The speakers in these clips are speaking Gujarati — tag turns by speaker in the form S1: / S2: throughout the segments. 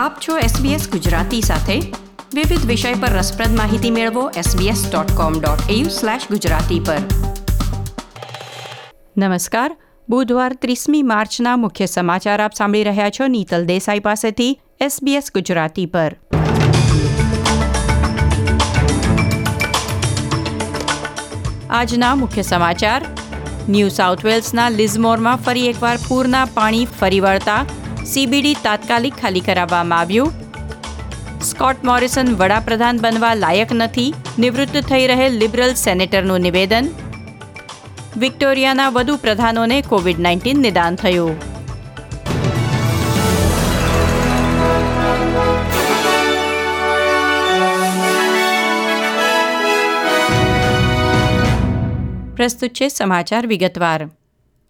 S1: આપ છો SBS ગુજરાતી સાથે. વિવિધ વિષય પર રસપ્રદ માહિતી મેળવો sbs.com.au/gujarati પર. નમસ્કાર. બુધવાર ત્રીસમી માર્ચના મુખ્ય સમાચાર આપ સાંભળી રહ્યા છો નીતલ દેસાઈ પાસેથી SBS ગુજરાતી પર. આજના મુખ્ય સમાચાર. ન્યૂ સાઉથ વેલ્સના લિઝમોરમાં ફરી એકવાર પૂરના પાણી ફરી વળતા. સીબીડી તાત્કાલિક ખાલી કરાવવામાં આવ્યું. સ્કોટ મોરિસન વડાપ્રધાન બનવા લાયક નથી, નિવૃત્ત થઈ રહેલ લિબરલ સેનેટરનું નિવેદન. વિક્ટોરિયાના વધુ પ્રધાનોને કોવિડ નાઇન્ટીન નિદાન થયું. પ્રસ્તુત છે સમાચાર વિગતવાર.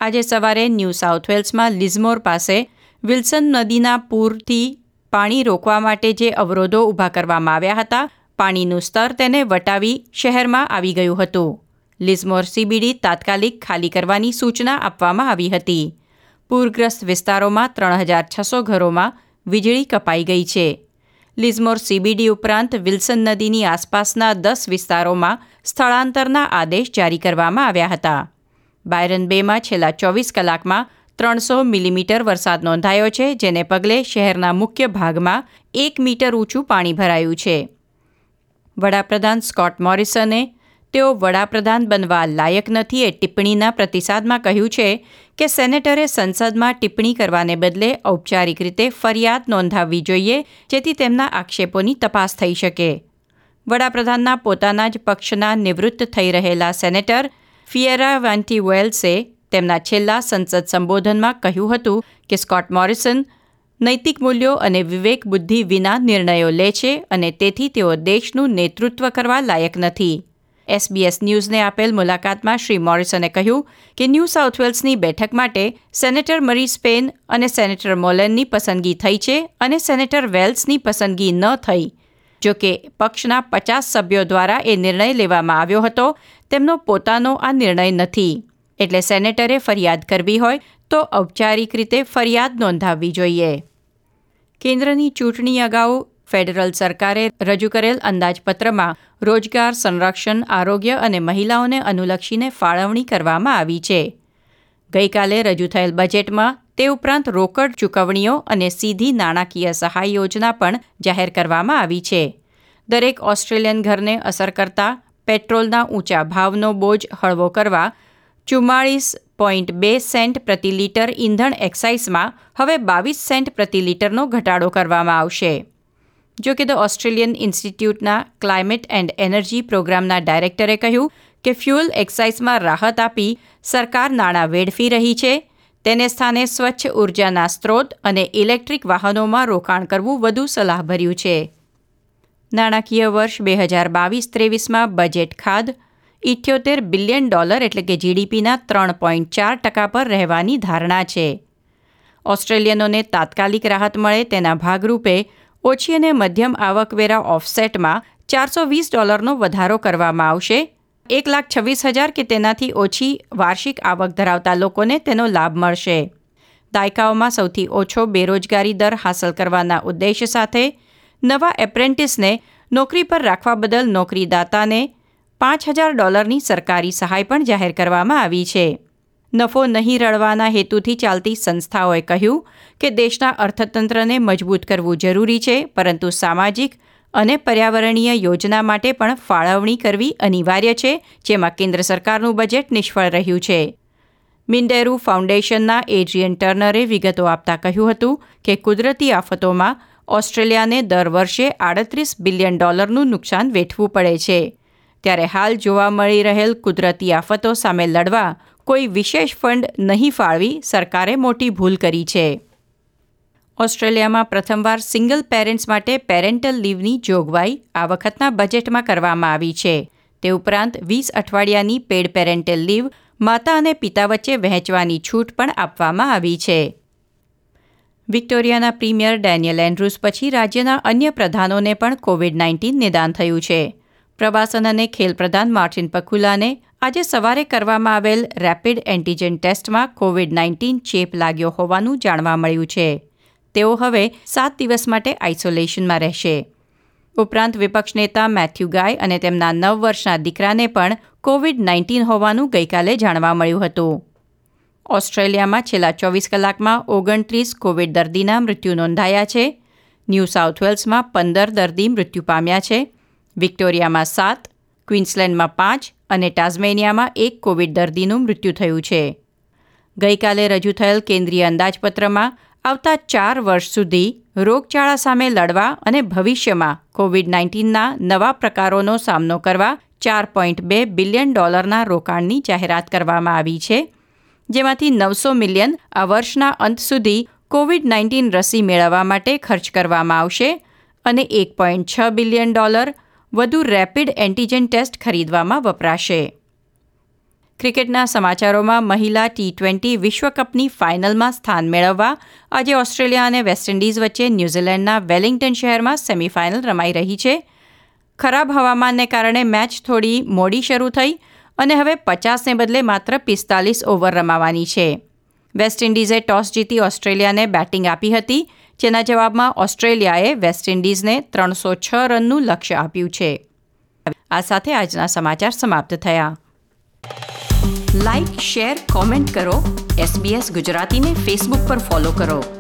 S1: આજે સવારે ન્યૂ સાઉથ વેલ્સમાં લિઝમોર પાસે વિલ્સન નદીના પૂરથી પાણી રોકવા માટે જે અવરોધો ઊભા કરવામાં આવ્યા હતા, પાણીનું સ્તર તેને વટાવી શહેરમાં આવી ગયું હતું. લિઝમોર સીબીડી તાત્કાલિક ખાલી કરવાની સૂચના આપવામાં આવી હતી. પૂરગ્રસ્ત વિસ્તારોમાં ત્રણ હજાર છસો ઘરોમાં વીજળી કપાઈ ગઈ છે. લિઝમોર સીબીડી ઉપરાંત વિલ્સન નદીની આસપાસના દસ વિસ્તારોમાં સ્થળાંતરના આદેશ જારી કરવામાં આવ્યા હતા. બાયરન બેમાં છેલ્લા ચોવીસ કલાકમાં ત્રણસો મિલીમીટર વરસાદ નોંધાયો છે, જેને પગલે શહેરના મુખ્ય ભાગમાં એક મીટર ઊંચું પાણી ભરાયું છે. વડાપ્રધાન સ્કોટ મોરિસને તેઓ વડાપ્રધાન બનવા લાયક નથી એ ટિપ્પણીના પ્રતિસાદમાં કહ્યું છે કે સેનેટરે સંસદમાં ટિપ્પણી કરવાને બદલે ઔપચારિક રીતે ફરિયાદ નોંધાવવી જોઈએ, જેથી તેમના આક્ષેપોની તપાસ થઈ શકે. વડાપ્રધાનના પોતાના જ પક્ષના નિવૃત્ત થઈ રહેલા સેનેટર ફિયેરા વેન્ટી વેલ્સે તેમના છેલ્લા સંસદ સંબોધનમાં કહ્યું હતું કે સ્કોટ મોરિસન નૈતિક મૂલ્યો અને વિવેક બુદ્ધિ વિના નિર્ણયો લે છે અને તેથી તેઓ દેશનું નેતૃત્વ કરવા લાયક નથી. એસબીએસ ન્યૂઝને આપેલ મુલાકાતમાં શ્રી મોરિસને કહ્યું કે ન્યૂ સાઉથ વેલ્સની બેઠક માટે સેનેટર મરી સ્પેન અને સેનેટર મોલેનની પસંદગી થઈ છે અને સેનેટર વેલ્સની પસંદગી ન થઈ. જો કે પક્ષના પચાસ સભ્યો દ્વારા એ નિર્ણય લેવામાં આવ્યો હતો, તેમનો પોતાનો આ નિર્ણય નથી. એટલે સેનેટરે ફરિયાદ કરવી હોય તો ઔપચારિક રીતે ફરિયાદ નોંધાવવી જોઈએ. કેન્દ્રની ચૂંટણી અગાઉ ફેડરલ સરકારે રજૂ કરેલ અંદાજપત્રમાં રોજગાર, સંરક્ષણ, આરોગ્ય અને મહિલાઓને અનુલક્ષીને ફાળવણી કરવામાં આવી છે. ગઈકાલે રજૂ થયેલ બજેટમાં તે ઉપરાંત રોકડ ચૂકવણીઓ અને સીધી નાણાકીય સહાય યોજના પણ જાહેર કરવામાં આવી છે. દરેક ઓસ્ટ્રેલિયન ઘરને અસર કરતા પેટ્રોલના ઊંચા ભાવનો બોજ હળવો કરવા ચુમ્માળીસ પોઈન્ટ બે સેન્ટ પ્રતિ લીટર ઇંધણ એક્સાઇઝમાં હવે બાવીસ સેન્ટ પ્રતિ લીટરનો ઘટાડો કરવામાં આવશે. જો કે ધ ઓસ્ટ્રેલિયન ઇન્સ્ટિટ્યૂટના ક્લાઇમેટ એન્ડ એનર્જી પ્રોગ્રામના ડાયરેક્ટરે કહ્યું કે ફ્યુઅલ એક્સાઇઝમાં રાહત આપી સરકાર નાણાં વેડફી રહી છે. તેને સ્થાને સ્વચ્છ ઉર્જાના સ્ત્રોત અને ઇલેક્ટ્રિક વાહનોમાં રોકાણ કરવું વધુ સલાહભર્યું છે. નાણાકીય વર્ષ બે હજાર બાવીસ ત્રેવીસમાં બજેટ ખાદ ઇઠ્યોતેર બિલિયન ડોલર એટલે કે જીડીપીના ત્રણ પોઈન્ટ ચાર ટકા પર રહેવાની ધારણા છે. ઓસ્ટ્રેલિયનોને તાત્કાલિક રાહત મળે તેના ભાગરૂપે ઓછી અને મધ્યમ આવકવેરા ઓફસેટમાં ચારસો વીસ ડોલરનો વધારો કરવામાં આવશે. એક લાખ છવ્વીસ હજાર કે તેનાથી ઓછી વાર્ષિક આવક ધરાવતા લોકોને તેનો લાભ મળશે. દાયકાઓમાં સૌથી ઓછો બેરોજગારી દર હાંસલ કરવાના ઉદ્દેશ સાથે નવા એપ્રેન્ટિસને નોકરી પર રાખવા બદલ નોકરીદાતાને પાંચ હજાર ડોલરની સરકારી સહાય પણ જાહેર કરવામાં આવી છે. નફો નહીં રળવાના હેતુથી ચાલતી સંસ્થાઓએ કહ્યું કે દેશના અર્થતંત્રને મજબૂત કરવું જરૂરી છે, પરંતુ સામાજિક અને પર્યાવરણીય યોજના માટે પણ ફાળવણી કરવી અનિવાર્ય છે, જેમાં કેન્દ્ર સરકારનું બજેટ નિષ્ફળ રહ્યું છે. મિન્ડેરુ ફાઉન્ડેશનના એડ્રિયન ટર્નરે વિગતો આપતા કહ્યું હતું કે કુદરતી આફતોમાં ઓસ્ટ્રેલિયાને દર વર્ષે આડત્રીસ બિલિયન ડોલરનું નુકસાન વેઠવું પડે છે. ત્યારે હાલ જોવા મળી રહેલ કુદરતી આફતો સામે લડવા કોઈ વિશેષ ફંડ નહીં ફાળવી સરકારે મોટી ભૂલ કરી છે. ઓસ્ટ્રેલિયામાં પ્રથમવાર સિંગલ પેરેન્ટ્સ માટે પેરેન્ટલ લીવની જોગવાઈ આ વખતના બજેટમાં કરવામાં આવી છે. તે ઉપરાંત વીસ અઠવાડિયાની પેડ પેરેન્ટલ લીવ માતા અને પિતા વચ્ચે વહેંચવાની છૂટ પણ આપવામાં આવી છે. વિક્ટોરિયાના પ્રીમિયર ડેનિયલ એન્ડ્રુસ પછી રાજ્યના અન્ય પ્રધાનોને પણ કોવિડ નાઇન્ટીન નિદાન થયું છે. પ્રવાસન અને ખેલ પ્રધાન માર્ટિન પકુલાને આજે સવારે કરવામાં આવેલ રેપિડ એન્ટીજેન ટેસ્ટમાં કોવિડ નાઇન્ટીન ચેપ લાગ્યો હોવાનું જાણવા મળ્યું છે. તેઓ હવે સાત દિવસ માટે આઇસોલેશનમાં રહેશે. ઉપરાંત વિપક્ષ નેતા મેથ્યુ ગાય અને તેમના નવ વર્ષના દીકરાને પણ કોવિડ નાઇન્ટીન હોવાનું ગઈકાલે જાણવા મળ્યું હતું. ઓસ્ટ્રેલિયામાં છેલ્લા ચોવીસ કલાકમાં ઓગણત્રીસ કોવિડ દર્દીના મૃત્યુ નોંધાયા છે. ન્યૂ સાઉથ વેલ્સમાં પંદર દર્દી મૃત્યુ પામ્યા છે. વિક્ટોરિયામાં સાત, ક્વિન્સલેન્ડમાં પાંચ અને ટાઝમેનિયામાં એક કોવિડ દર્દીનું મૃત્યુ થયું છે. ગઈકાલે રજૂ થયેલ કેન્દ્રીય અંદાજપત્રમાં આવતા ચાર વર્ષ સુધી રોગચાળા સામે લડવા અને ભવિષ્યમાં કોવિડ નાઇન્ટીનના નવા પ્રકારોનો સામનો કરવા ચાર પોઈન્ટ બે બિલિયન ડોલરના રોકાણની જાહેરાત કરવામાં આવી છે, જેમાંથી નવસો મિલિયન આ વર્ષના અંત સુધી કોવિડ નાઇન્ટીન રસી મેળવવા માટે ખર્ચ કરવામાં આવશે અને એક પોઈન્ટ છ બિલિયન ડોલર વધુ રેપિડ એન્ટીજન ટેસ્ટ ખરીદવામાં વપરાશે. ક્રિકેટના સમાચારોમાં મહિલા ટી ટ્વેન્ટી વિશ્વકપની ફાઇનલમાં સ્થાન મેળવવા, આજે ઓસ્ટ્રેલિયા અને વેસ્ટ ઇન્ડિઝ વચ્ચે ન્યૂઝીલેન્ડના વેલિંગ્ટન શહેરમાં સેમીફાઇનલ રમાઈ રહી છે. ખરાબ હવામાનને કારણે મેચ થોડી મોડી શરૂ થઈ અને હવે પચાસને બદલે માત્ર પિસ્તાલીસ ઓવર રમાવાની છે. વેસ્ટ ઇન્ડિઝે ટોસ જીતી ઓસ્ટ્રેલિયાને બેટિંગ આપી હતી. જેના જવાબમાં ઓસ્ટ્રેલિયાએ વેસ્ટ ઇન્ડિઝને ત્રણસો છ રનનું લક્ષ્ય આપ્યું છે. આ સાથે આજના સમાચાર સમાપ્ત થયા.
S2: લાઇક શેર, કોમેન્ટ કરો. એસબીએસ ગુજરાતીને ફેસબુક પર ફોલો કરો.